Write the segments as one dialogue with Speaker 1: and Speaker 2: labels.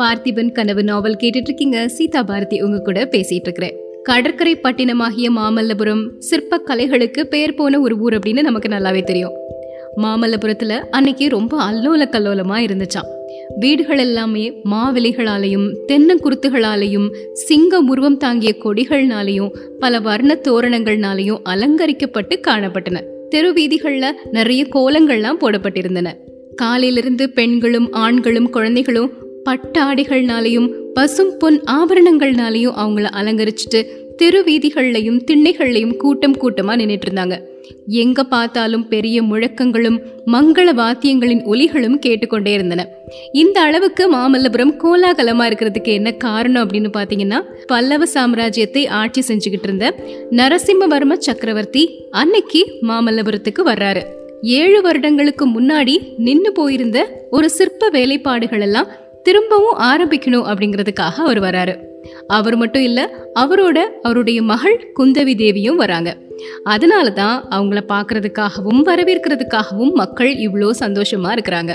Speaker 1: பார்த்திபன் கனவு நாவல் கேட்டுட்டு இருக்கீங்க சீதா பாரதி உங்க கூட பேசிட்டு இருக்கிறேன் கடற்கரை பட்டினமாகிய மாமல்லபுரம் சிற்ப கலைகளுக்கு பெயர் போன ஒரு ஊர் அப்படின்னு நமக்கு நல்லாவே தெரியும். மாமல்லபுரத்துல அன்னைக்கு ரொம்ப அல்லோல கல்லோலமா இருந்துச்சாம். வீடுகள் எல்லாமே மாவிலைகளாலையும் தென்னங்குருத்துகளாலையும் சிங்க உருவம் தாங்கிய கொடிகள்னாலையும் பல வர்ண தோரணங்கள்னாலையும் அலங்கரிக்கப்பட்டு காணப்பட்டன. தெரு வீதிகள்ல நிறைய கோலங்கள்லாம் போடப்பட்டிருந்தன. காலையிலிருந்து பெண்களும் ஆண்களும் குழந்தைகளும் பட்டாடைகள்னாலையும் பசும் பொன் ஆபரணங்கள்னாலையும் அவங்கள அலங்கரிச்சுட்டு தெருவீதிகள்லையும் திண்ணைகள்லையும் கூட்டம் கூட்டமாக நின்றுட்டு இருந்தாங்க எங்க பார்த்தாலும் பெரிய முழக்கங்களும் மங்கள வாத்தியங்களின் ஒலிகளும் கேட்டுக்கொண்டே இருந்தன. இந்த அளவுக்கு மாமல்லபுரம் கோலாகலமா இருக்கிறதுக்கு என்ன காரணம் அப்படின்னு பாத்தீங்கன்னா பல்லவ சாம்ராஜ்யத்தை ஆட்சி செஞ்சுக்கிட்டு இருந்த நரசிம்மவர்ம சக்கரவர்த்தி அன்னைக்கு மாமல்லபுரத்துக்கு வர்றாரு. ஏழு வருடங்களுக்கு முன்னாடி நின்று போயிருந்த ஒரு சிற்ப வேலைப்பாடுகள் எல்லாம் திரும்பவும் ஆரம்பிக்கணும் அப்படிங்கிறதுக்காக அவர் வராரு. அவர் மட்டும் இல்லை அவரோட அவருடைய மகள் குந்தவி தேவியும் வராங்க. அதனால தான் அவங்கள பார்க்கறதுக்காகவும் வரவேற்கிறதுக்காகவும் மக்கள் இவ்வளோ சந்தோஷமாக இருக்கிறாங்க.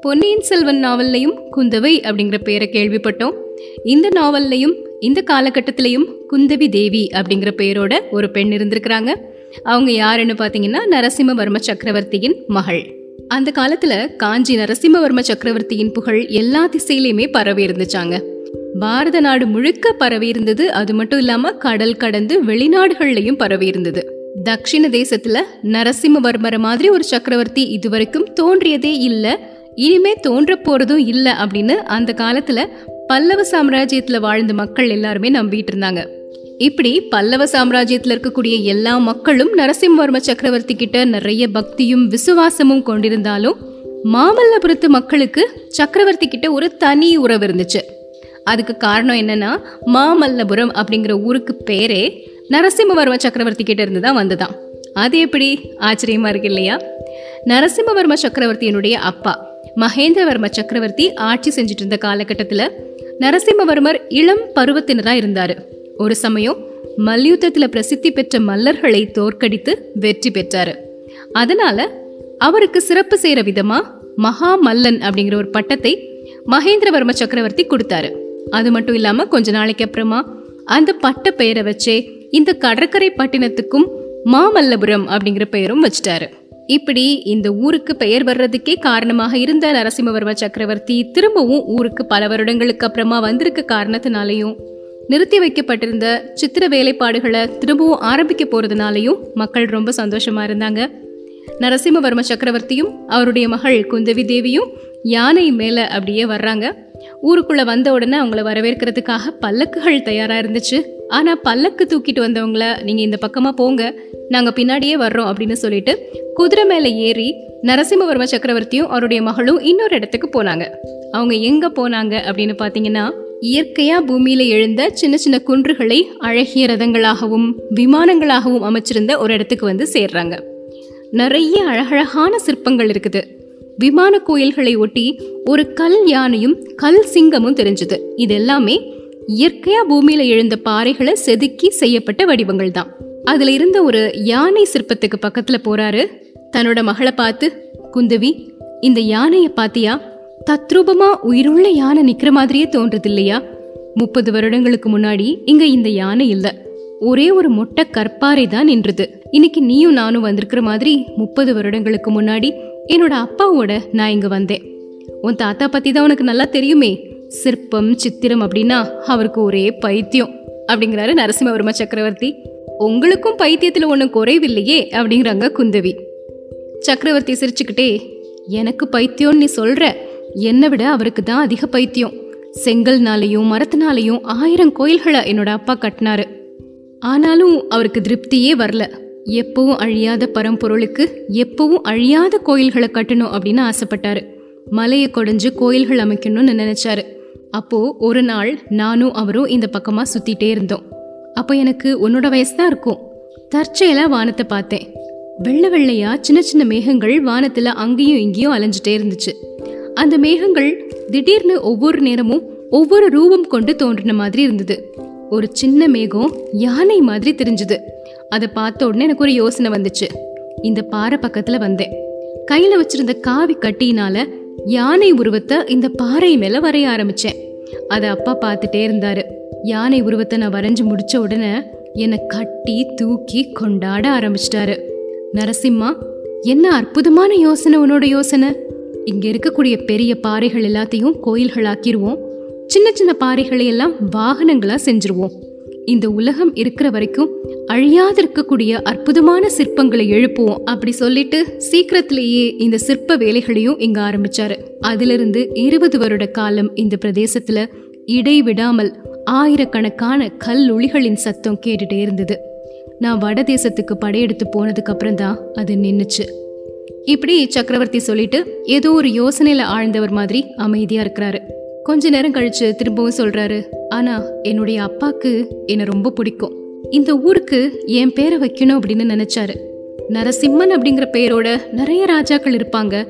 Speaker 1: பொன்னியின் செல்வன் நாவல்லையும் குந்தவை அப்படிங்கிற பேரை கேள்விப்பட்டோம். இந்த நாவல்லையும் இந்த காலகட்டத்திலையும் குந்தவி தேவி அப்படிங்கிற பேரோட ஒரு பெண் இருந்திருக்கிறாங்க. அவங்க யாருன்னு பார்த்தீங்கன்னா நரசிம்மவர்ம சக்கரவர்த்தியின் மகள். அந்த காலத்துல காஞ்சி நரசிம்மவர்ம சக்கரவர்த்தியின் புகழ் எல்லா திசையிலையுமே பரவி இருந்துச்சாங்க. பாரத நாடு முழுக்க பரவி இருந்தது அது மட்டும் இல்லாம கடல் கடந்து வெளிநாடுகள்லயும் பரவி இருந்தது. தக்ஷிண தேசத்துல நரசிம்மவர்மர மாதிரி ஒரு சக்கரவர்த்தி இதுவரைக்கும் தோன்றியதே இல்ல இனிமே தோன்ற போறதும் இல்ல அப்படின்னு அந்த காலத்துல பல்லவ சாம்ராஜ்யத்துல வாழ்ந்த மக்கள் எல்லாருமே நம்பிட்டு இருந்தாங்க. இப்படி பல்லவ சாம்ராஜ்யத்தில் இருக்கக்கூடிய எல்லா மக்களும் நரசிம்மவர்ம சக்கரவர்த்தி கிட்ட நிறைய பக்தியும் விசுவாசமும் கொண்டிருந்தாலும் மாமல்லபுரத்து மக்களுக்கு சக்கரவர்த்தி கிட்ட ஒரு தனி உறவு இருந்துச்சு. அதுக்கு காரணம் என்னன்னா மாமல்லபுரம் அப்படிங்கிற ஊருக்கு பேரே நரசிம்மவர்ம சக்கரவர்த்தி கிட்ட இருந்து தான் வந்ததான் அது எப்படி? ஆச்சரியமா இருக்கு இல்லையா? நரசிம்மவர்ம சக்கரவர்த்தியினுடைய அப்பா மகேந்திரவர்ம சக்கரவர்த்தி ஆட்சி செஞ்சுட்டு இருந்த காலகட்டத்தில் நரசிம்மவர்மர் இளம் பருவத்தினராக இருந்தார். ஒரு சமயம் மல்யுத்தத்தில் பிரசித்தி பெற்ற மல்லர்களை தோற்கடித்து வெற்றி பெற்றாரு. அதனால அவருக்கு சிறப்பு செய்கிற விதமா மகா மல்லன் அப்படிங்கிற ஒரு பட்டத்தை மகேந்திரவர்ம சக்கரவர்த்தி கொடுத்தாரு. அது மட்டும் இல்லாம கொஞ்ச நாளைக்கு அப்புறமா அந்த பட்ட பெயரை வச்சே இந்த கடற்கரை பட்டினத்துக்கும் மாமல்லபுரம் அப்படிங்கிற பெயரும் வச்சிட்டாரு. இப்படி இந்த ஊருக்கு பெயர் வர்றதுக்கே காரணமாக இருந்த நரசிம்மவர்ம சக்கரவர்த்தி திரும்பவும் ஊருக்கு பல வருடங்களுக்கு அப்புறமா வந்திருக்க காரணத்தினாலையும் நிறுத்தி வைக்கப்பட்டிருந்த சித்திர வேலைப்பாடுகளை திரும்பவும் ஆரம்பிக்க போறதுனாலையும் மக்கள் ரொம்ப சந்தோஷமா இருந்தாங்க. நரசிம்மவர்ம சக்கரவர்த்தியும் அவருடைய மகள் குந்தவி தேவியும் யானை மேல அப்படியே வர்றாங்க. ஊருக்குள்ள வந்த உடனே அவங்கள வரவேற்கிறதுக்காக பல்லக்குகள் தயாரா இருந்துச்சு. ஆனா பல்லக்கு தூக்கிட்டு வந்தவங்கள நீங்க இந்த பக்கமா போங்க நாங்க பின்னாடியே வர்றோம் அப்படின்னு சொல்லிட்டு குதிரை மேல ஏறி நரசிம்மவர்ம சக்கரவர்த்தியும் அவருடைய மகளும் இன்னொரு இடத்துக்கு போனாங்க. அவங்க எங்க போனாங்க அப்படின்னு பாத்தீங்கன்னா இயற்கையாக பூமியில எழுந்த சின்ன சின்ன குன்றுகளை அழகிய ரதங்களாகவும் விமானங்களாகவும் அமைச்சிருந்த ஒரு இடத்துக்கு வந்து சேர்றாங்க. நிறைய அழகழகான சிற்பங்கள் இருக்குது. விமான கோயில்களை ஒட்டி ஒரு கல் யானையும் கல் சிங்கமும் தெரிஞ்சது. இது எல்லாமே இயற்கையா பூமியில எழுந்த பாறைகளை செதுக்கி செய்யப்பட்ட வடிவங்கள் தான். அதுல இருந்த ஒரு யானை சிற்பத்துக்கு பக்கத்தில் போகிறாரு தன்னோட மகளை பார்த்து குந்தவி இந்த யானையை பார்த்தியா? தத்ரூபமா உயிருள்ள யானை நிக்கிற மாதிரியே தோன்றது இல்லையா முப்பது வருடங்களுக்கு முன்னாடி இங்க இந்த யானை இல்ல. ஒரே ஒரு மொட்டை கற்பாறை தான் நின்றது. இன்னைக்கு நீயும் நானும் வந்திருக்கிற மாதிரி முப்பது வருடங்களுக்கு முன்னாடி என்னோட அப்பாவோட நான் இங்க வந்தேன். உன் தாத்தா பத்தி தான் உனக்கு நல்லா தெரியுமே. சிற்பம் சித்திரம் அப்படின்னா அவருக்கு ஒரே பைத்தியம் அப்படிங்கிறாரு நரசிம்மவர்ம சக்கரவர்த்தி. உங்களுக்கும் பைத்தியத்தில் ஒன்றும் குறைவில்லையே அப்படிங்கிறாங்க குந்தவி. சக்கரவர்த்தி சிரிச்சுக்கிட்டே எனக்கு பைத்தியம்னு நீ சொல்கிற என்னை விட அவருக்கு தான் அதிக பைத்தியம். செங்கல்னாலையும் மரத்தினாலையும் ஆயிரம் கோயில்களை என்னோட அப்பா கட்டினாரு. ஆனாலும் அவருக்கு திருப்தியே வரல. எப்பவும் அழியாத பரம்பொருளுக்கு எப்பவும் அழியாத கோயில்களை கட்டணும் அப்படின்னு ஆசைப்பட்டாரு. மலையை கொடைஞ்சு கோயில்கள் அமைக்கணும்னு நினைச்சாரு. அப்போ ஒரு நாள் நானும் அவரும் இந்த பக்கமா சுத்திட்டே இருந்தோம். அப்போ எனக்கு உன்னோட வயசு தான் இருக்கும். தற்செயலா வானத்தை பார்த்தேன். வெள்ளை வெள்ளையா சின்ன சின்ன மேகங்கள் வானத்துல அங்கேயும் இங்கேயும் அலைஞ்சிட்டே இருந்துச்சு. அந்த மேகங்கள் திடீர்னு ஒவ்வொரு நேரமும் ஒவ்வொரு ரூபம் கொண்டு தோன்றின மாதிரி இருந்தது. ஒரு சின்ன மேகம் யானை மாதிரி தெரிஞ்சுது. அதை பார்த்த உடனே எனக்கு ஒரு யோசனை வந்துச்சு. இந்த பாறை பக்கத்துல வந்தேன். கையில வச்சிருந்த காவி கட்டியினால யானை உருவத்தை இந்த பாறை மேல வரைய ஆரம்பிச்சேன். அதை அப்பா பார்த்துட்டே இருந்தாரு. யானை உருவத்தை நான் வரைஞ்சு முடிச்ச உடனே என்னை கட்டி தூக்கி கொண்டாட ஆரம்பிச்சிட்டாரு. நரசிம்மா என்ன அற்புதமான யோசனை உன்னோட யோசனை? இங்கே இருக்கக்கூடிய பெரிய பாறைகள் எல்லாத்தையும் கோயில்களாக்கிடுவோம் சின்ன சின்ன பாறைகளை எல்லாம் வாகனங்களா செஞ்சிருவோம். இந்த உலகம் இருக்கிற வரைக்கும் அழியாது இருக்கக்கூடிய அற்புதமான சிற்பங்களை எழுப்புவோம் அப்படி சொல்லிட்டு சீக்கிரத்திலேயே இந்த சிற்ப வேலைகளையும் இங்க ஆரம்பிச்சாரு. அதிலிருந்து இருபது வருட காலம் இந்த பிரதேசத்துல இடைவிடாமல் ஆயிரக்கணக்கான கல்லுளிகளின் சத்தம் கேட்டுட்டே இருந்தது. நான் வட தேசத்துக்கு படையெடுத்து போனதுக்கு அப்புறம் தான் அது நின்றுச்சு இப்படி சக்கரவர்த்தி சொல்லிட்டு ஏதோ ஒரு யோசனையில ஆழ்ந்தவர் மாதிரி அமைதியா இருக்கிறாரு. கொஞ்ச நேரம் கழிச்சு திரும்பவும் சொல்றாரு ஆனா என்னுடைய அப்பாக்கு என்னை ரொம்ப பிடிக்கும். இந்த ஊருக்கு என் பேரை வைக்கணும் அப்படின்னு நினைச்சாரு. நரசிம்மன் அப்படிங்கிற பெயரோட நிறைய ராஜாக்கள் இருப்பாங்க.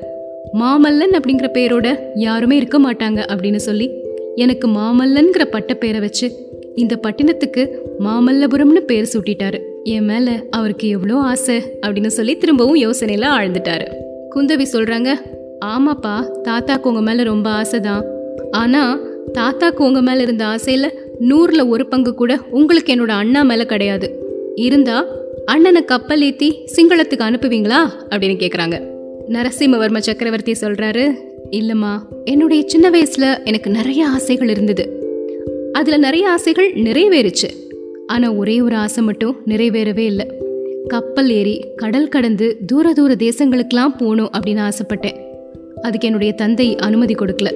Speaker 1: மாமல்லன் அப்படிங்கிற பெயரோட யாருமே இருக்க மாட்டாங்க அப்படின்னு சொல்லி எனக்கு மாமல்லன்கிற பட்ட பேரை வச்சு இந்த பட்டினத்துக்கு மாமல்லபுரம்னு பேர் சூட்டிட்டாரு. என் மேல அவருக்கு எவ்வளோ ஆசை அப்படின்னு சொல்லி திரும்பவும் யோசனையில ஆழ்ந்துட்டாரு. குந்தவி சொல்றாங்க ஆமாப்பா தாத்தாக்கு உங்க மேல ரொம்ப ஆசை தான் ஆனா தாத்தாக்கு உங்க மேல இருந்த ஆசையில நூறுல ஒரு பங்கு கூட உங்களுக்கு என்னோட அண்ணா மேல கிடையாது. இருந்தா அண்ணனை கப்பல் ஏத்தி சிங்களத்துக்கு அனுப்புவீங்களா? அப்படின்னு கேக்குறாங்க. நரசிம்மவர்ம சக்கரவர்த்தி சொல்றாரு இல்லம்மா என்னுடைய சின்ன வயசுல எனக்கு நிறைய ஆசைகள் இருந்தது. அதுல நிறைய ஆசைகள் நிறைவேறுச்சு. ஆனால் ஒரே ஒரு ஆசை மட்டும் நிறைவேறவே இல்லை. கப்பல் ஏறி கடல் கடந்து தூர தூர தேசங்களுக்கெல்லாம் போகணும் அப்படின்னு ஆசைப்பட்டேன். அதுக்கு என்னுடைய தந்தை அனுமதி கொடுக்கல.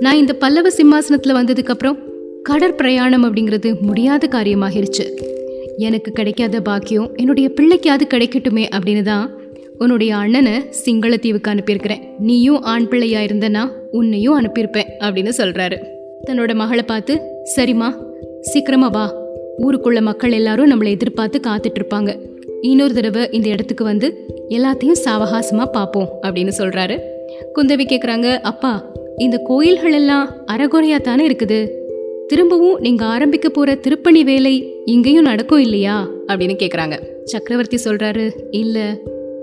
Speaker 1: நான் இந்த பல்லவ சிம்மாசனத்தில் வந்ததுக்கப்புறம் கடற்பிரயாணம் அப்படிங்கிறது முடியாத காரியமாகிருச்சு. எனக்கு கிடைக்காத பாக்கியம் என்னுடைய பிள்ளைக்காவது கிடைக்கட்டுமே அப்படின்னு தான் உன்னுடைய அண்ணனை சிங்களத்தீவுக்கு அனுப்பியிருக்கிறேன். நீயும் ஆண் பிள்ளையா இருந்தனா உன்னையும் அனுப்பியிருப்பேன் அப்படின்னு சொல்றாரு. தன்னோட மகளை பார்த்து சரிம்மா சீக்கிரமா வா ஊருக்குள்ள மக்கள் எல்லாரும் நம்மளை எதிர்பார்த்து காத்துட்டு இருப்பாங்க இன்னொரு தடவை இந்த இடத்துக்கு வந்து எல்லாத்தையும் சாவகாசமா பார்ப்போம் அப்படின்னு சொல்றாரு. குந்தவி கேட்குறாங்க அப்பா இந்த கோயில்கள் எல்லாம் அறகுறையா தானே இருக்குது? திரும்பவும் நீங்க ஆரம்பிக்க போற திருப்பணி வேலை இங்கேயும் நடக்கும் இல்லையா? அப்படின்னு கேக்குறாங்க. சக்கரவர்த்தி சொல்றாரு இல்ல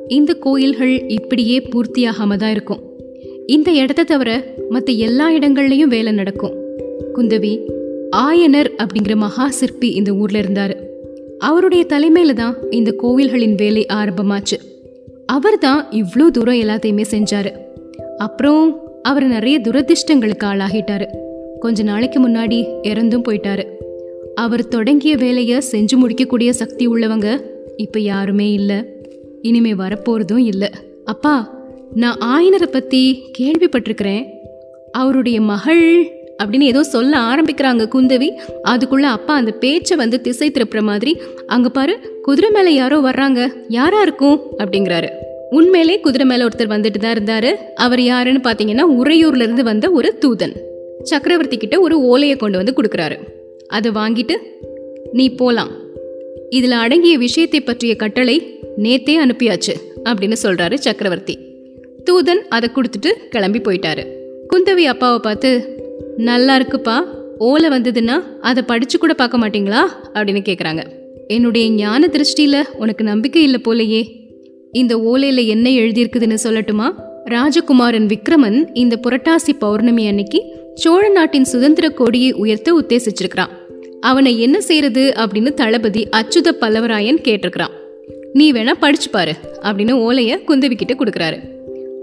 Speaker 1: இந்த கோயில்கள் இப்படியே பூர்த்தியாகாம தான் இருக்கும். இந்த இடத்த தவிர மற்ற எல்லா இடங்கள்லையும் வேலை நடக்கும். குந்தவி ஆயனர் அப்படிங்கிற மகா சிற்பி இந்த ஊர்ல இருந்தார். அவருடைய தலைமையில தான் இந்த கோவில்களின் வேலை ஆரம்பமாச்சு. அவர் தான் இவ்வளோ தூரம் எல்லாத்தையுமே செஞ்சாரு. அப்புறம் அவர் நிறைய துரதிர்ஷ்டங்களுக்கு ஆளாகிட்டாரு. கொஞ்ச நாளைக்கு முன்னாடி இறந்தும் போயிட்டாரு. அவர் தொடங்கிய வேலையை செஞ்சு முடிக்கக்கூடிய சக்தி உள்ளவங்க இப்போ யாருமே இல்லை. இனிமே வரப்போறதும் இல்லை. அப்பா நான் ஆயனரை பற்றி கேள்விப்பட்டிருக்கிறேன். அவருடைய மகள் அப்படின்னு ஏதோ சொல்ல ஆரம்பிக்கிறாங்க குந்தவி. அதுக்குள்ள அப்பா அந்த பேச்சை வந்து திசை திருப்புற மாதிரி அங்க பாரு குதிரை மேல யாரோ வர்றாங்க யாரா இருக்கும்? அப்படிங்கிறாரு. உண்மையிலே குதிரை மேல ஒருத்தர் வந்துட்டு தான் இருந்தாரு. அவர் யாருன்னு பாத்தீங்கன்னா உறையூர்ல இருந்து வந்த ஒரு தூதன். சக்கரவர்த்தி கிட்ட ஒரு ஓலையை கொண்டு வந்து கொடுக்குறாரு. அதை வாங்கிட்டு நீ போலாம். இதில் அடங்கிய விஷயத்தை பற்றிய கட்டளை நேத்தே அனுப்பியாச்சு அப்படின்னு சொல்கிறாரு சக்கரவர்த்தி. தூதன் அதை கொடுத்துட்டு கிளம்பி போயிட்டாரு. குந்தவி அப்பாவை பார்த்து நல்லா இருக்குப்பா ஓலை வந்ததுன்னா அதை படிச்சு கூட பார்க்க மாட்டீங்களா? அப்படின்னு கேட்குறாங்க என்னுடைய ஞான திருஷ்டியில் உனக்கு நம்பிக்கை இல்லை போலையே. இந்த ஓலையில் என்ன எழுதியிருக்குதுன்னு சொல்லட்டுமா? ராஜகுமாரன் விக்ரமன் இந்த புரட்டாசி பௌர்ணமி அன்னைக்கு சோழ நாட்டின் சுதந்திர கொடியை உயர்த்த உத்தேசிச்சிருக்கிறான். அவனை என்ன செய்யறது அப்படின்னு தளபதி அச்சுத பல்லவராயன் கேட்டிருக்கிறான். நீ வேணா படிச்சு பாரு அப்படின்னு ஓலையை குந்தவி கிட்ட கொடுக்குறாரு.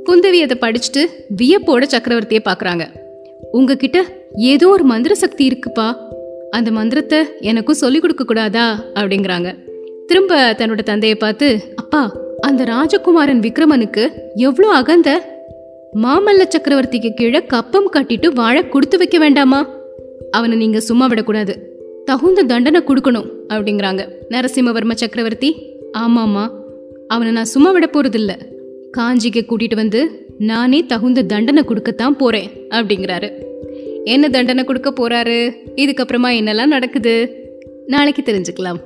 Speaker 1: குந்தவி அதை படிச்சுட்டு வியப்போட சக்கரவர்த்தியை பார்க்கறாங்க. உங்ககிட்ட ஏதோ ஒரு மந்திர சக்தி இருக்குப்பா. அந்த மந்திரத்தை எனக்கும் சொல்லி கொடுக்க கூடாதா? அப்படிங்கிறாங்க. திரும்ப தன்னோட தந்தையை பார்த்து அப்பா அந்த ராஜகுமாரன் விக்ரமனுக்கு எவ்வளோ அகந்த? மாமல்ல சக்கரவர்த்திக்கு கீழே கப்பம் கட்டிட்டு வாழ கொடுத்து வைக்க வேண்டாமா? அவனை நீங்க சும்மா விடக்கூடாது. தகுந்த தண்டனை கொடுக்கணும் அப்படிங்கிறாங்க. நரசிம்மவர்ம சக்கரவர்த்தி ஆமாம்மா அவனை நான் சும்மா விட போறதில்ல. காஞ்சிக்கு கூட்டிட்டு வந்து நானே தகுந்த தண்டனை கொடுக்கத்தான் போறேன் அப்படிங்கிறாரு. என்ன தண்டனை கொடுக்க போறாரு? இதுக்கப்புறமா என்னெல்லாம் நடக்குது? நாளைக்கு தெரிஞ்சுக்கலாம்.